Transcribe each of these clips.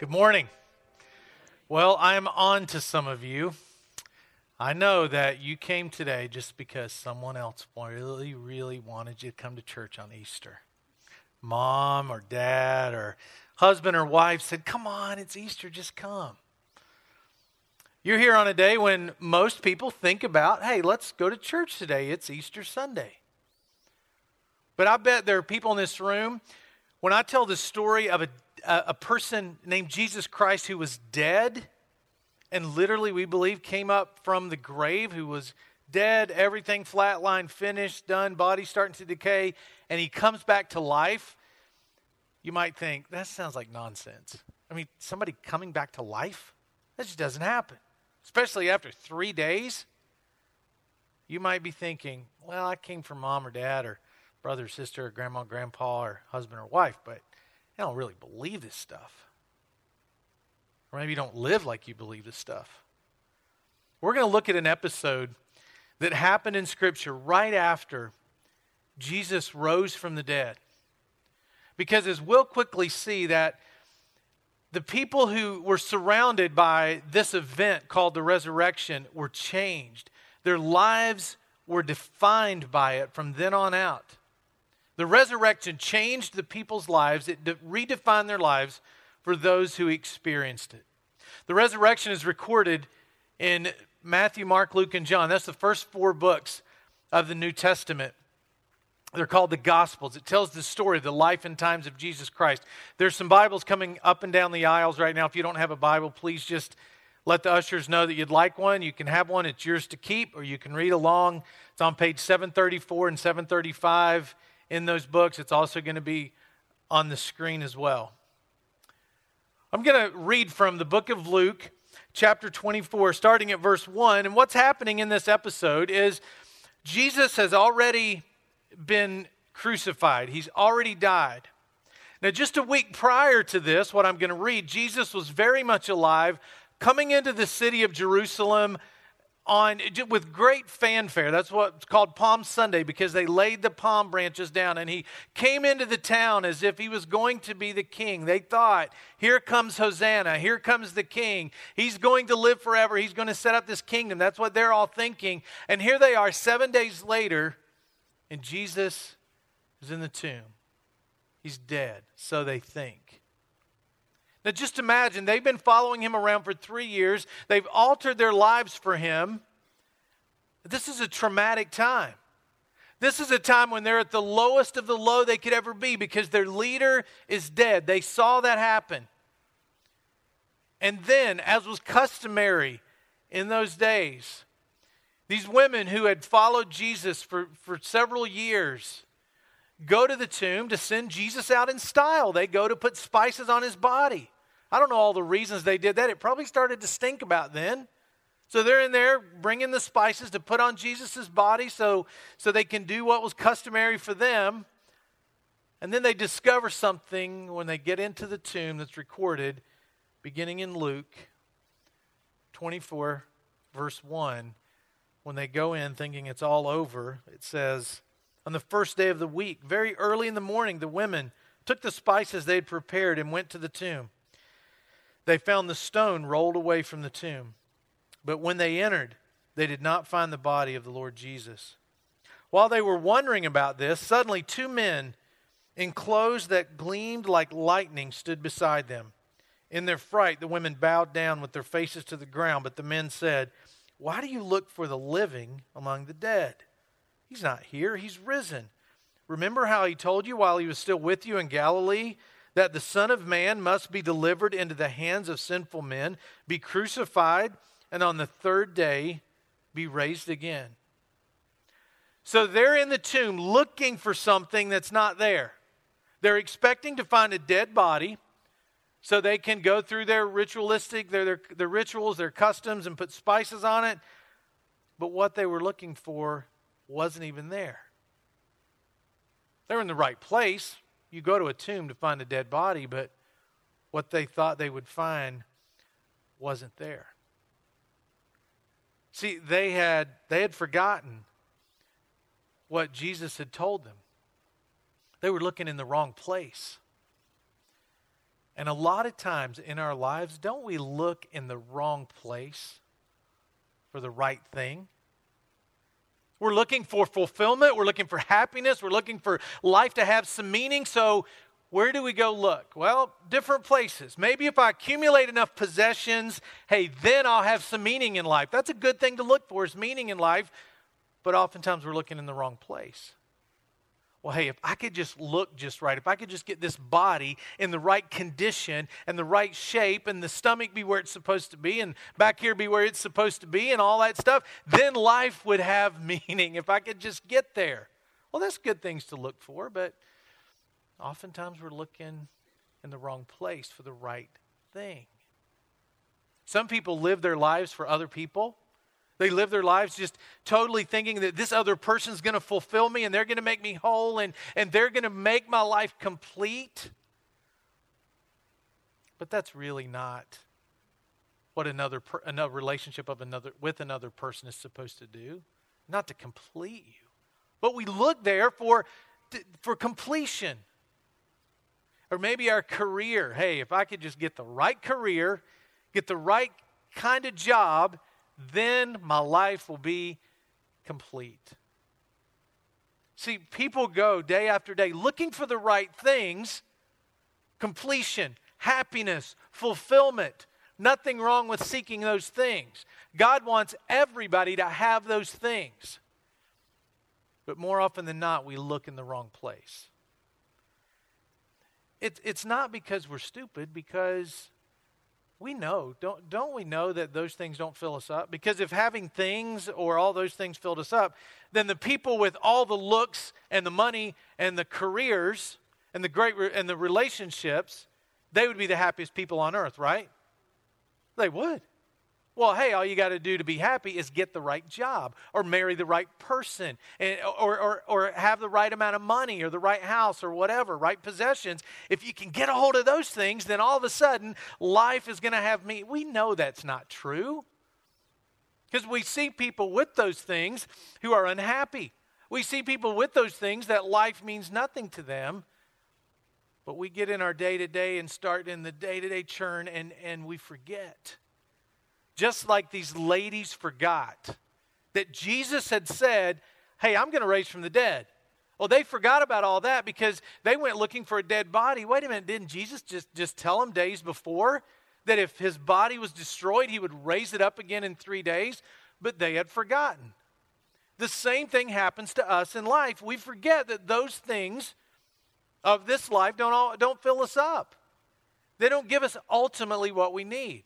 Good morning. Well, I'm on to some of you. I know that you came today just because someone else really, really wanted you to come to church on Easter. Mom or dad or husband or wife said, Come on, it's Easter, just come. You're here on a day when most people think about, hey, let's go to church today. It's Easter Sunday. But I bet there are people in this room, when I tell the story of a a, a person named Jesus Christ who was dead and literally, we believe, came up from the grave, who was dead, everything flatline, finished, done, body starting to decay, and he comes back to life, you might think, that sounds like nonsense. I mean, somebody coming back to life? That just doesn't happen, especially after three days. You might be thinking, well, I came from mom or dad or brother or sister or grandma, grandpa, or husband or wife, but I don't really believe this stuff. Or maybe you don't live like you believe this stuff. We're going to look at an episode that happened in Scripture right after Jesus rose from the dead. Because as we'll quickly see, that the people who were surrounded by this event called the resurrection were changed. Their lives were defined by it from then on out. The resurrection changed the people's lives, it de- redefined their lives for those who experienced it. The resurrection is recorded in Matthew, Mark, Luke, and John. That's the first four books of the New Testament. They're called the Gospels. It tells the story the life and times of Jesus Christ. There's some Bibles coming up and down the aisles right now. If you don't have a Bible, please just let the ushers know that you'd like one. You can have one, it's yours to keep, or you can read along. It's on page 734 and 735 in those books. It's also going to be on the screen as well. I'm going to read from the book of Luke, chapter 24, starting at verse 1. And what's happening in this episode is Jesus has already been crucified, he's already died. Now, just a week prior to this, what I'm going to read, Jesus was very much alive, coming into the city of Jerusalem on with great fanfare. That's what's called Palm Sunday because they laid the palm branches down and he came into the town as if he was going to be the king. They thought, here comes Hosanna, here comes the king. He's going to live forever. He's going to set up this kingdom. That's what they're all thinking. And here they are 7 days later and Jesus is in the tomb. He's dead, so they think. Now, just imagine, they've been following him around for three years. They've altered their lives for him. This is a traumatic time. This is a time when they're at the lowest of the low they could ever be because their leader is dead. They saw that happen. And then, as was customary in those days, these women who had followed Jesus for, for several years go to the tomb to send Jesus out in style. They go to put spices on his body. I don't know all the reasons they did that. It probably started to stink about then. So they're in there bringing the spices to put on Jesus' body so, so they can do what was customary for them. And then they discover something when they get into the tomb that's recorded beginning in Luke 24, verse 1. When they go in thinking it's all over, it says, On the first day of the week, very early in the morning, the women took the spices they had prepared and went to the tomb. They found the stone rolled away from the tomb. But when they entered, they did not find the body of the Lord Jesus. While they were wondering about this, suddenly two men in clothes that gleamed like lightning stood beside them. In their fright, the women bowed down with their faces to the ground, but the men said, Why do you look for the living among the dead? He's not here, he's risen. Remember how he told you while he was still with you in Galilee that the Son of Man must be delivered into the hands of sinful men, be crucified, and on the third day be raised again. So they're in the tomb looking for something that's not there. They're expecting to find a dead body so they can go through their ritualistic, their, their, their rituals, their customs, and put spices on it. But what they were looking for wasn't even there. They're in the right place, you go to a tomb to find a dead body, but what they thought they would find wasn't there. See, they had they had forgotten what Jesus had told them. They were looking in the wrong place. And a lot of times in our lives, don't we look in the wrong place for the right thing? We're looking for fulfillment. We're looking for happiness. We're looking for life to have some meaning. So, where do we go look? Well, different places. Maybe if I accumulate enough possessions, hey, then I'll have some meaning in life. That's a good thing to look for is meaning in life, but oftentimes we're looking in the wrong place well, hey, if I could just look just right, if I could just get this body in the right condition and the right shape, and the stomach be where it's supposed to be, and back here be where it's supposed to be, and all that stuff, then life would have meaning if I could just get there. Well, that's good things to look for, but oftentimes we're looking in the wrong place for the right thing. Some people live their lives for other people. They live their lives just totally thinking that this other person's going to fulfill me and they're going to make me whole and, and they're going to make my life complete. But that's really not what another, per, another relationship of another, with another person is supposed to do. Not to complete you. But we look there for, for completion. Or maybe our career. Hey, if I could just get the right career, get the right kind of job, then my life will be complete. See, people go day after day looking for the right things completion, happiness, fulfillment. Nothing wrong with seeking those things. God wants everybody to have those things. But more often than not, we look in the wrong place. It, it's not because we're stupid, because we know, don't, don't we know that those things don't fill us up? Because if having things or all those things filled us up, then the people with all the looks and the money and the careers and the great re- and the relationships, they would be the happiest people on earth, right? They would. Well, hey, all you got to do to be happy is get the right job or marry the right person and, or, or, or have the right amount of money or the right house or whatever, right possessions. If you can get a hold of those things, then all of a sudden life is going to have me. We know that's not true because we see people with those things who are unhappy. We see people with those things that life means nothing to them. But we get in our day to day and start in the day to day churn and, and we forget just like these ladies forgot that Jesus had said, Hey, I'm going to raise from the dead. Well, they forgot about all that because they went looking for a dead body. Wait a minute, didn't Jesus just, just tell them days before that if his body was destroyed, he would raise it up again in three days? But they had forgotten. The same thing happens to us in life. We forget that those things of this life don't, all, don't fill us up, they don't give us ultimately what we need.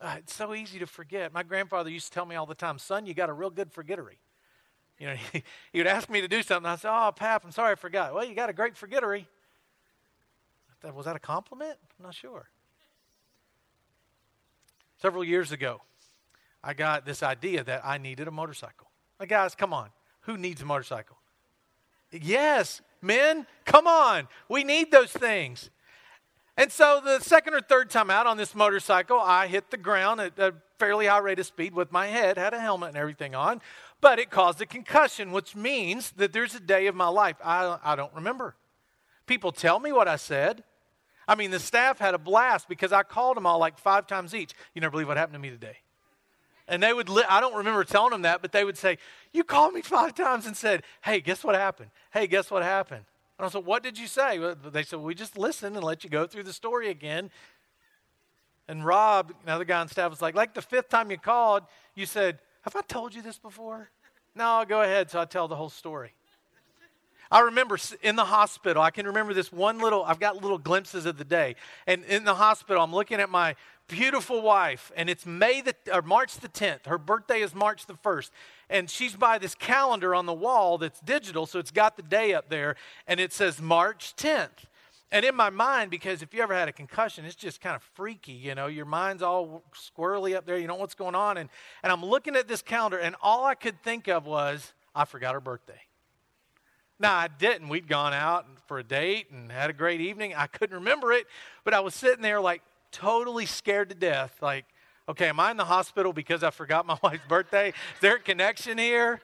Uh, it's so easy to forget. My grandfather used to tell me all the time, son, you got a real good forgettery. You know, he, he would ask me to do something. I said, oh, Pap, I'm sorry I forgot. Well, you got a great forgettery. Thought, was that a compliment? I'm not sure. Several years ago, I got this idea that I needed a motorcycle. Like, guys, come on. Who needs a motorcycle? Yes, men, come on. We need those things. And so the second or third time out on this motorcycle, I hit the ground at a fairly high rate of speed with my head, had a helmet and everything on, but it caused a concussion, which means that there's a day of my life I, I don't remember. People tell me what I said. I mean, the staff had a blast because I called them all like five times each. You never believe what happened to me today. And they would, li- I don't remember telling them that, but they would say, You called me five times and said, Hey, guess what happened? Hey, guess what happened? And I said, What did you say? They said, We just listened and let you go through the story again. And Rob, another guy on staff, was like, Like the fifth time you called, you said, Have I told you this before? No, go ahead. So I tell the whole story. I remember in the hospital, I can remember this one little, I've got little glimpses of the day. And in the hospital, I'm looking at my beautiful wife, and it's May the, or March the 10th. Her birthday is March the 1st and she's by this calendar on the wall that's digital, so it's got the day up there, and it says March 10th. And in my mind, because if you ever had a concussion, it's just kind of freaky, you know, your mind's all squirrely up there, you know what's going on. And, and I'm looking at this calendar, and all I could think of was, I forgot her birthday. No, I didn't. We'd gone out for a date and had a great evening. I couldn't remember it, but I was sitting there like totally scared to death, like, Okay, am I in the hospital because I forgot my wife's birthday? Is there a connection here?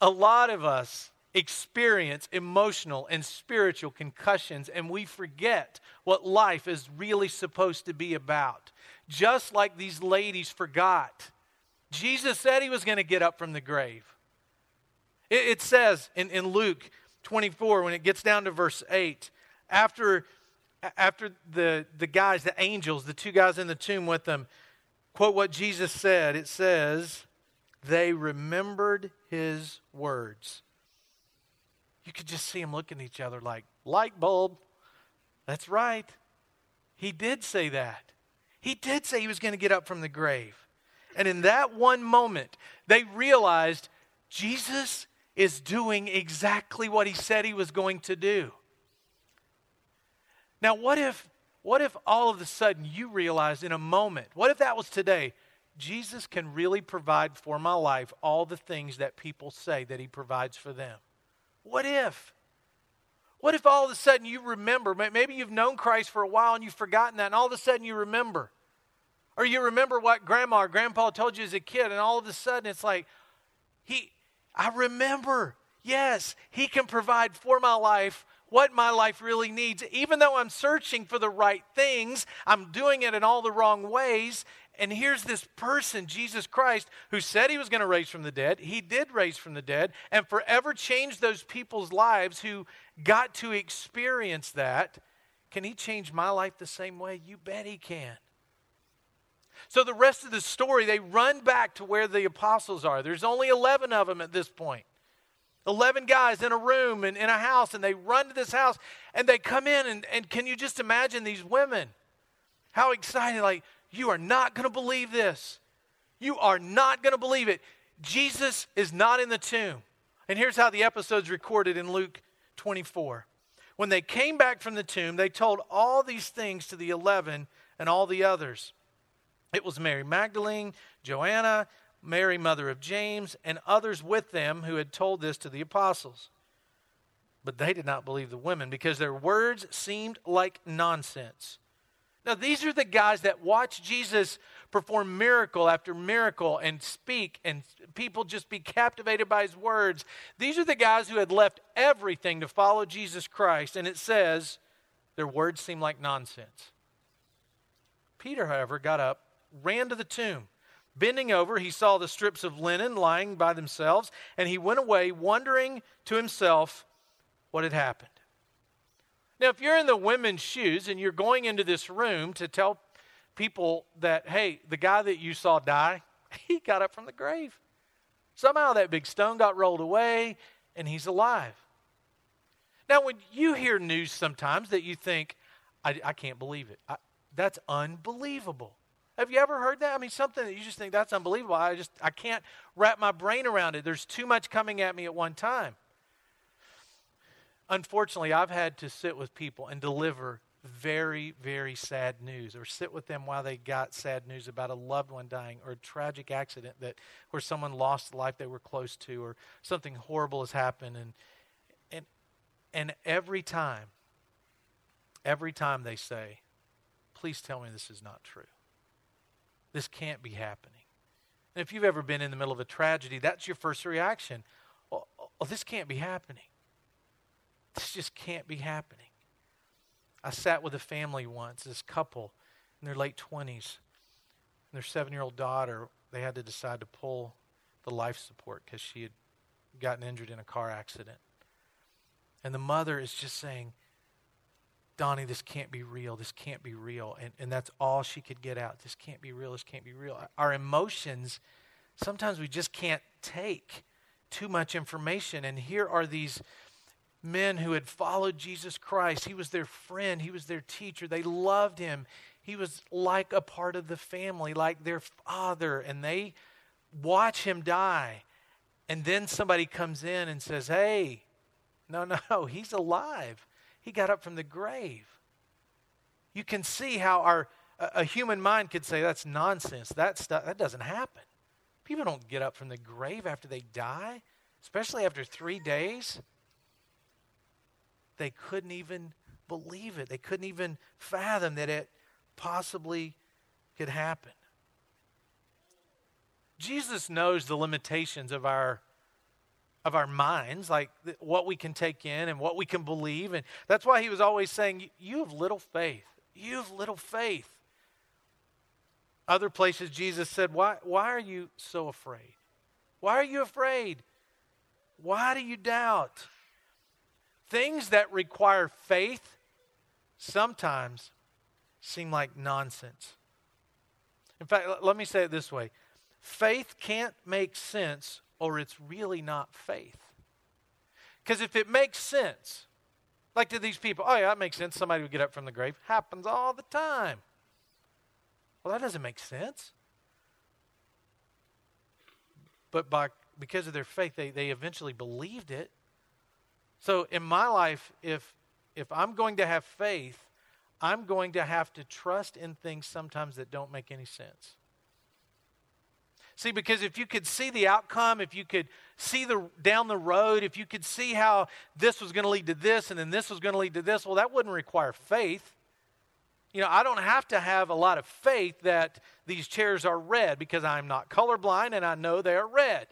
A lot of us experience emotional and spiritual concussions and we forget what life is really supposed to be about. Just like these ladies forgot. Jesus said he was going to get up from the grave. It, it says in, in Luke 24, when it gets down to verse 8, after, after the, the guys, the angels, the two guys in the tomb with them, quote what Jesus said. It says, They remembered his words you could just see them looking at each other like, light bulb. That's right. He did say that. He did say he was going to get up from the grave. And in that one moment, they realized Jesus is doing exactly what he said he was going to do. Now, what if what if all of a sudden you realized in a moment, what if that was today? Jesus can really provide for my life all the things that people say that he provides for them. What if? What if all of a sudden you remember? Maybe you've known Christ for a while and you've forgotten that, and all of a sudden you remember. Or you remember what grandma or grandpa told you as a kid, and all of a sudden it's like, he, I remember. Yes, he can provide for my life what my life really needs. Even though I'm searching for the right things, I'm doing it in all the wrong ways. And here's this person, Jesus Christ, who said he was going to raise from the dead. He did raise from the dead and forever changed those people's lives who got to experience that. Can he change my life the same way? You bet he can. So the rest of the story, they run back to where the apostles are. There's only 11 of them at this point. 11 guys in a room and in a house, and they run to this house and they come in. And, and can you just imagine these women? How excited, like, you are not going to believe this. You are not going to believe it. Jesus is not in the tomb. And here's how the episode's recorded in Luke 24. When they came back from the tomb, they told all these things to the 11 and all the others. It was Mary Magdalene, Joanna, Mary, mother of James, and others with them who had told this to the apostles. But they did not believe the women because their words seemed like nonsense. Now, these are the guys that watch Jesus perform miracle after miracle and speak, and people just be captivated by his words. These are the guys who had left everything to follow Jesus Christ, and it says their words seem like nonsense. Peter, however, got up, ran to the tomb. Bending over, he saw the strips of linen lying by themselves, and he went away, wondering to himself what had happened. Now, if you're in the women's shoes and you're going into this room to tell people that, hey, the guy that you saw die, he got up from the grave. Somehow that big stone got rolled away and he's alive. Now, when you hear news sometimes that you think, I, I can't believe it, I, that's unbelievable. Have you ever heard that? I mean, something that you just think that's unbelievable. I just I can't wrap my brain around it. There's too much coming at me at one time unfortunately, I've had to sit with people and deliver very, very sad news, or sit with them while they got sad news about a loved one dying, or a tragic accident that where someone lost the life they were close to, or something horrible has happened, and and and every time, every time they say, "Please tell me this is not true. This can't be happening." And if you've ever been in the middle of a tragedy, that's your first reaction. Well, oh, this can't be happening. This just can't be happening. I sat with a family once, this couple in their late 20s, their seven year old daughter, they had to decide to pull the life support because she had gotten injured in a car accident. And the mother is just saying, Donnie, this can't be real. This can't be real. And, and that's all she could get out. This can't be real. This can't be real. Our emotions, sometimes we just can't take too much information. And here are these men who had followed Jesus Christ. He was their friend, he was their teacher. They loved him. He was like a part of the family, like their father, and they watch him die. And then somebody comes in and says, Hey, no, no, he's alive. He got up from the grave. You can see how our a human mind could say that's nonsense. That stuff that doesn't happen. People don't get up from the grave after they die, especially after 3 days they couldn't even believe it. They couldn't even fathom that it possibly could happen. Jesus knows the limitations of our of our minds, like what we can take in and what we can believe. And that's why he was always saying, You have little faith. You have little faith. Other places, Jesus said, Why, why are you so afraid? Why are you afraid? Why do you doubt? Things that require faith sometimes seem like nonsense. In fact, let me say it this way faith can't make sense, or it's really not faith. Because if it makes sense, like to these people, oh yeah, that makes sense. Somebody would get up from the grave. Happens all the time. Well, that doesn't make sense. But by because of their faith, they, they eventually believed it. So in my life, if if I'm going to have faith, I'm going to have to trust in things sometimes that don't make any sense. See, because if you could see the outcome, if you could see the down the road, if you could see how this was going to lead to this and then this was going to lead to this, well, that wouldn't require faith. You know, I don't have to have a lot of faith that these chairs are red because I'm not colorblind and I know they are red.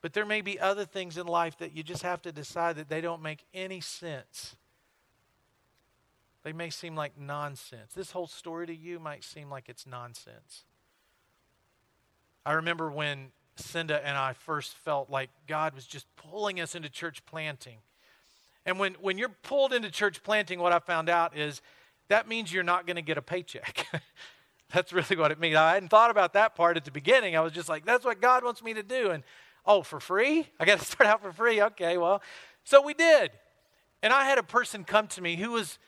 But there may be other things in life that you just have to decide that they don't make any sense. They may seem like nonsense. This whole story to you might seem like it's nonsense. I remember when Cinda and I first felt like God was just pulling us into church planting. And when, when you're pulled into church planting, what I found out is that means you're not going to get a paycheck. that's really what it means. I hadn't thought about that part at the beginning. I was just like, that's what God wants me to do. And oh, for free? I got to start out for free. Okay, well. So we did. And I had a person come to me who was,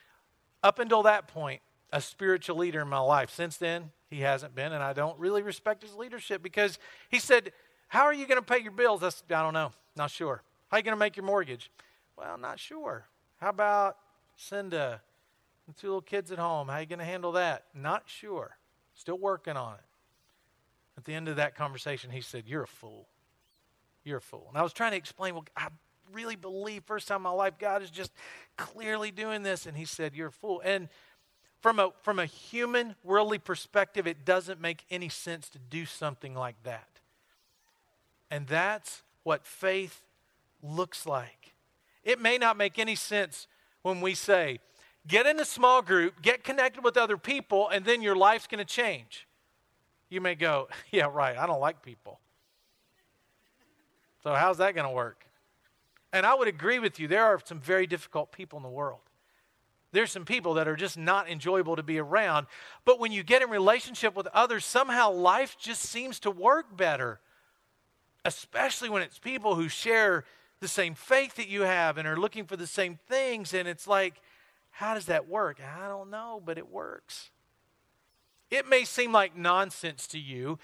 up until that point, a spiritual leader in my life. Since then, he hasn't been, and I don't really respect his leadership because he said, How are you going to pay your bills? I, said, I don't know. Not sure. How are you going to make your mortgage? Well, not sure. How about Cinda and two little kids at home? How are you going to handle that? Not sure. Still working on it. At the end of that conversation, he said, You're a fool. You're a fool. And I was trying to explain, well, I really believe, first time in my life, God is just clearly doing this. And he said, You're a fool. And from a, from a human, worldly perspective, it doesn't make any sense to do something like that. And that's what faith looks like. It may not make any sense when we say, get in a small group, get connected with other people, and then your life's going to change. You may go, yeah, right, I don't like people. So, how's that going to work? And I would agree with you, there are some very difficult people in the world. There's some people that are just not enjoyable to be around. But when you get in relationship with others, somehow life just seems to work better. Especially when it's people who share the same faith that you have and are looking for the same things. And it's like, how does that work? I don't know, but it works. It may seem like nonsense to you.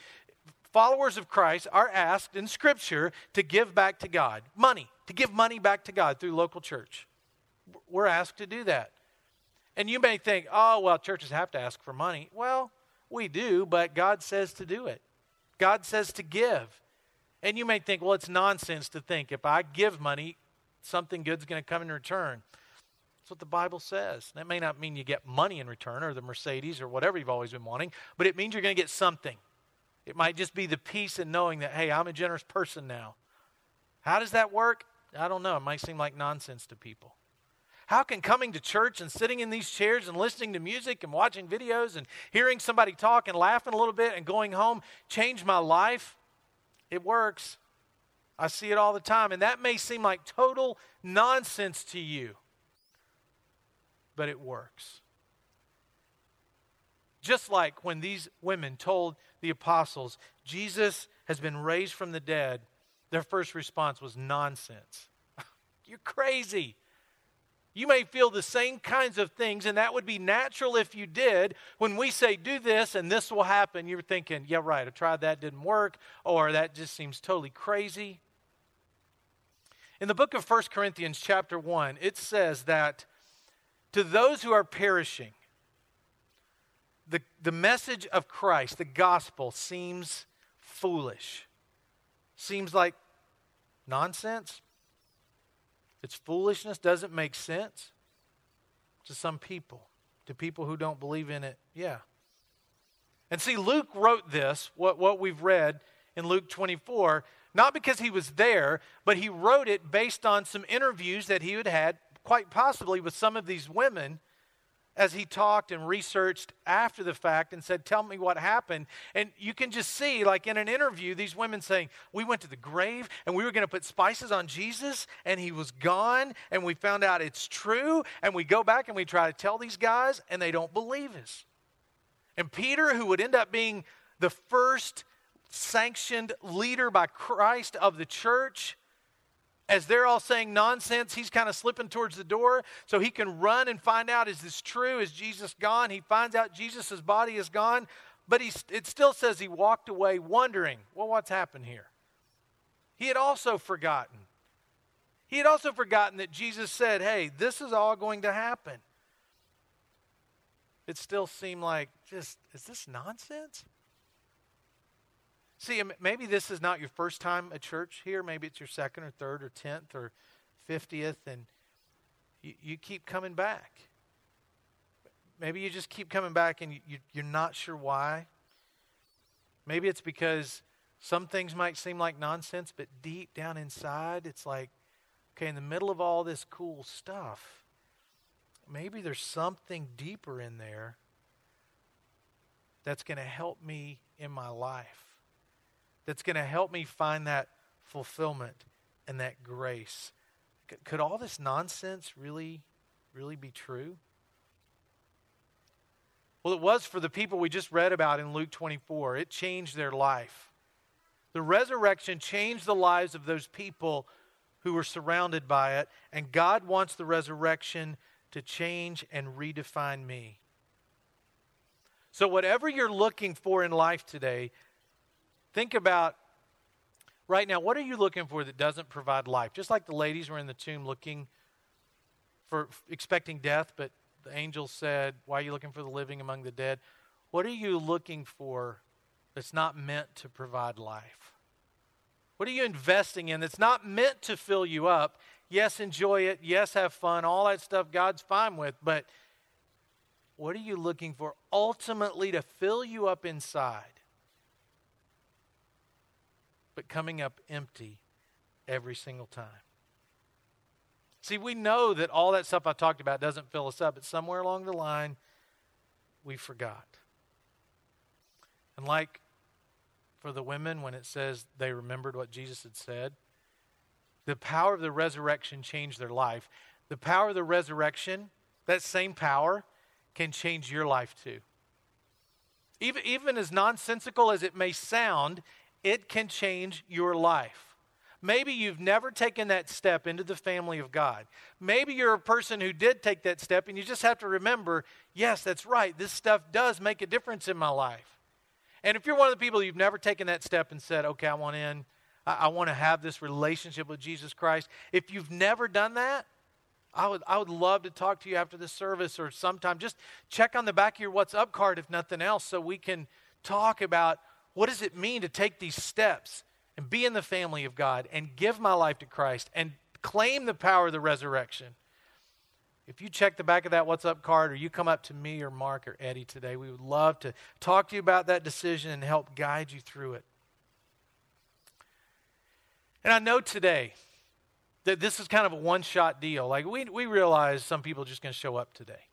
Followers of Christ are asked in Scripture to give back to God money, to give money back to God through local church. We're asked to do that. And you may think, oh, well, churches have to ask for money. Well, we do, but God says to do it. God says to give. And you may think, well, it's nonsense to think if I give money, something good's going to come in return. That's what the Bible says. That may not mean you get money in return or the Mercedes or whatever you've always been wanting, but it means you're going to get something. It might just be the peace in knowing that, hey, I'm a generous person now. How does that work? I don't know. It might seem like nonsense to people. How can coming to church and sitting in these chairs and listening to music and watching videos and hearing somebody talk and laughing a little bit and going home change my life? It works. I see it all the time. And that may seem like total nonsense to you, but it works. Just like when these women told the apostles, Jesus has been raised from the dead, their first response was nonsense. You're crazy. You may feel the same kinds of things, and that would be natural if you did. When we say, do this and this will happen, you're thinking, yeah, right, I tried that, didn't work, or that just seems totally crazy. In the book of 1 Corinthians, chapter 1, it says that to those who are perishing, the, the message of Christ, the gospel, seems foolish, seems like nonsense. It's foolishness, doesn't make sense to some people. To people who don't believe in it, yeah. And see, Luke wrote this, what, what we've read in Luke 24, not because he was there, but he wrote it based on some interviews that he had had, quite possibly with some of these women as he talked and researched after the fact and said, Tell me what happened. And you can just see, like in an interview, these women saying, We went to the grave and we were going to put spices on Jesus and he was gone and we found out it's true. And we go back and we try to tell these guys and they don't believe us. And Peter, who would end up being the first sanctioned leader by Christ of the church, as they're all saying nonsense, he's kind of slipping towards the door so he can run and find out is this true? Is Jesus gone? He finds out Jesus' body is gone, but he, it still says he walked away wondering, well, what's happened here? He had also forgotten. He had also forgotten that Jesus said, hey, this is all going to happen. It still seemed like, just, is this nonsense? See, maybe this is not your first time at church here. Maybe it's your second or third or tenth or fiftieth, and you, you keep coming back. Maybe you just keep coming back and you, you're not sure why. Maybe it's because some things might seem like nonsense, but deep down inside, it's like, okay, in the middle of all this cool stuff, maybe there's something deeper in there that's going to help me in my life that's going to help me find that fulfillment and that grace. Could all this nonsense really, really be true? Well, it was for the people we just read about in Luke 24. It changed their life. The resurrection changed the lives of those people who were surrounded by it, and God wants the resurrection to change and redefine me. So, whatever you're looking for in life today, Think about right now, what are you looking for that doesn't provide life? Just like the ladies were in the tomb looking for, expecting death, but the angel said, Why are you looking for the living among the dead? What are you looking for that's not meant to provide life? What are you investing in that's not meant to fill you up? Yes, enjoy it. Yes, have fun. All that stuff God's fine with. But what are you looking for ultimately to fill you up inside? But coming up empty every single time. See, we know that all that stuff I talked about doesn't fill us up, but somewhere along the line, we forgot. And like for the women, when it says they remembered what Jesus had said, the power of the resurrection changed their life. The power of the resurrection, that same power, can change your life too. Even, even as nonsensical as it may sound, it can change your life. Maybe you've never taken that step into the family of God. Maybe you're a person who did take that step, and you just have to remember yes, that's right. This stuff does make a difference in my life. And if you're one of the people you've never taken that step and said, okay, I want in, I, I want to have this relationship with Jesus Christ, if you've never done that, I would, I would love to talk to you after the service or sometime. Just check on the back of your What's Up card, if nothing else, so we can talk about what does it mean to take these steps and be in the family of God and give my life to Christ and claim the power of the resurrection? If you check the back of that What's Up card or you come up to me or Mark or Eddie today, we would love to talk to you about that decision and help guide you through it. And I know today that this is kind of a one shot deal. Like, we, we realize some people are just going to show up today.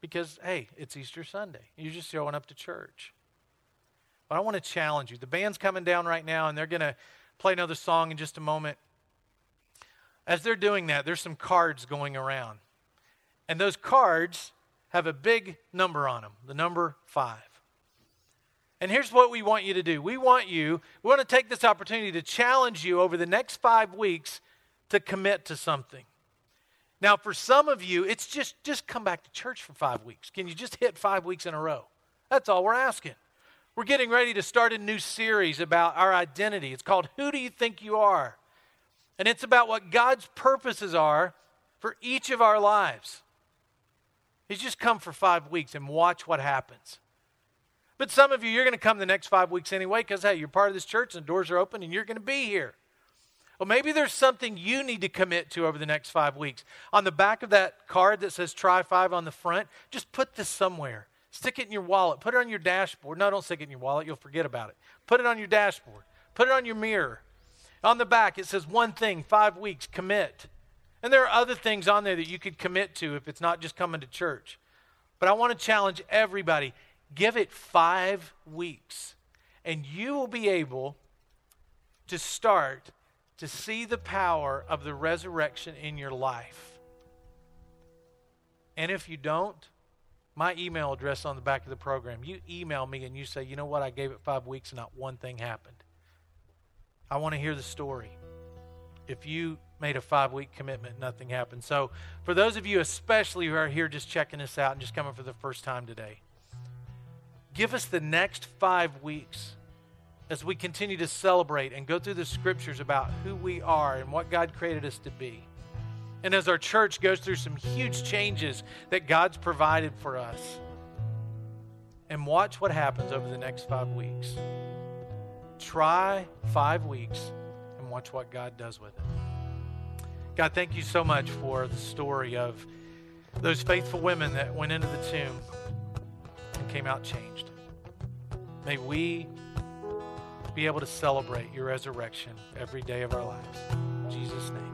Because, hey, it's Easter Sunday. You're just showing up to church. But I want to challenge you. The band's coming down right now, and they're going to play another song in just a moment. As they're doing that, there's some cards going around. And those cards have a big number on them, the number five. And here's what we want you to do we want you, we want to take this opportunity to challenge you over the next five weeks to commit to something. Now, for some of you, it's just just come back to church for five weeks. Can you just hit five weeks in a row? That's all we're asking. We're getting ready to start a new series about our identity. It's called Who Do You Think You Are? And it's about what God's purposes are for each of our lives. He's just come for five weeks and watch what happens. But some of you, you're going to come the next five weeks anyway because, hey, you're part of this church and the doors are open and you're going to be here. Well, maybe there's something you need to commit to over the next five weeks. On the back of that card that says try five on the front, just put this somewhere. Stick it in your wallet. Put it on your dashboard. No, don't stick it in your wallet. You'll forget about it. Put it on your dashboard. Put it on your mirror. On the back, it says one thing, five weeks, commit. And there are other things on there that you could commit to if it's not just coming to church. But I want to challenge everybody give it five weeks, and you will be able to start to see the power of the resurrection in your life. And if you don't, my email address on the back of the program. You email me and you say, you know what, I gave it five weeks and not one thing happened. I want to hear the story. If you made a five week commitment, nothing happened. So, for those of you, especially who are here just checking us out and just coming for the first time today, give us the next five weeks as we continue to celebrate and go through the scriptures about who we are and what God created us to be. And as our church goes through some huge changes that God's provided for us, and watch what happens over the next five weeks. Try five weeks and watch what God does with it. God, thank you so much for the story of those faithful women that went into the tomb and came out changed. May we be able to celebrate your resurrection every day of our lives. In Jesus' name.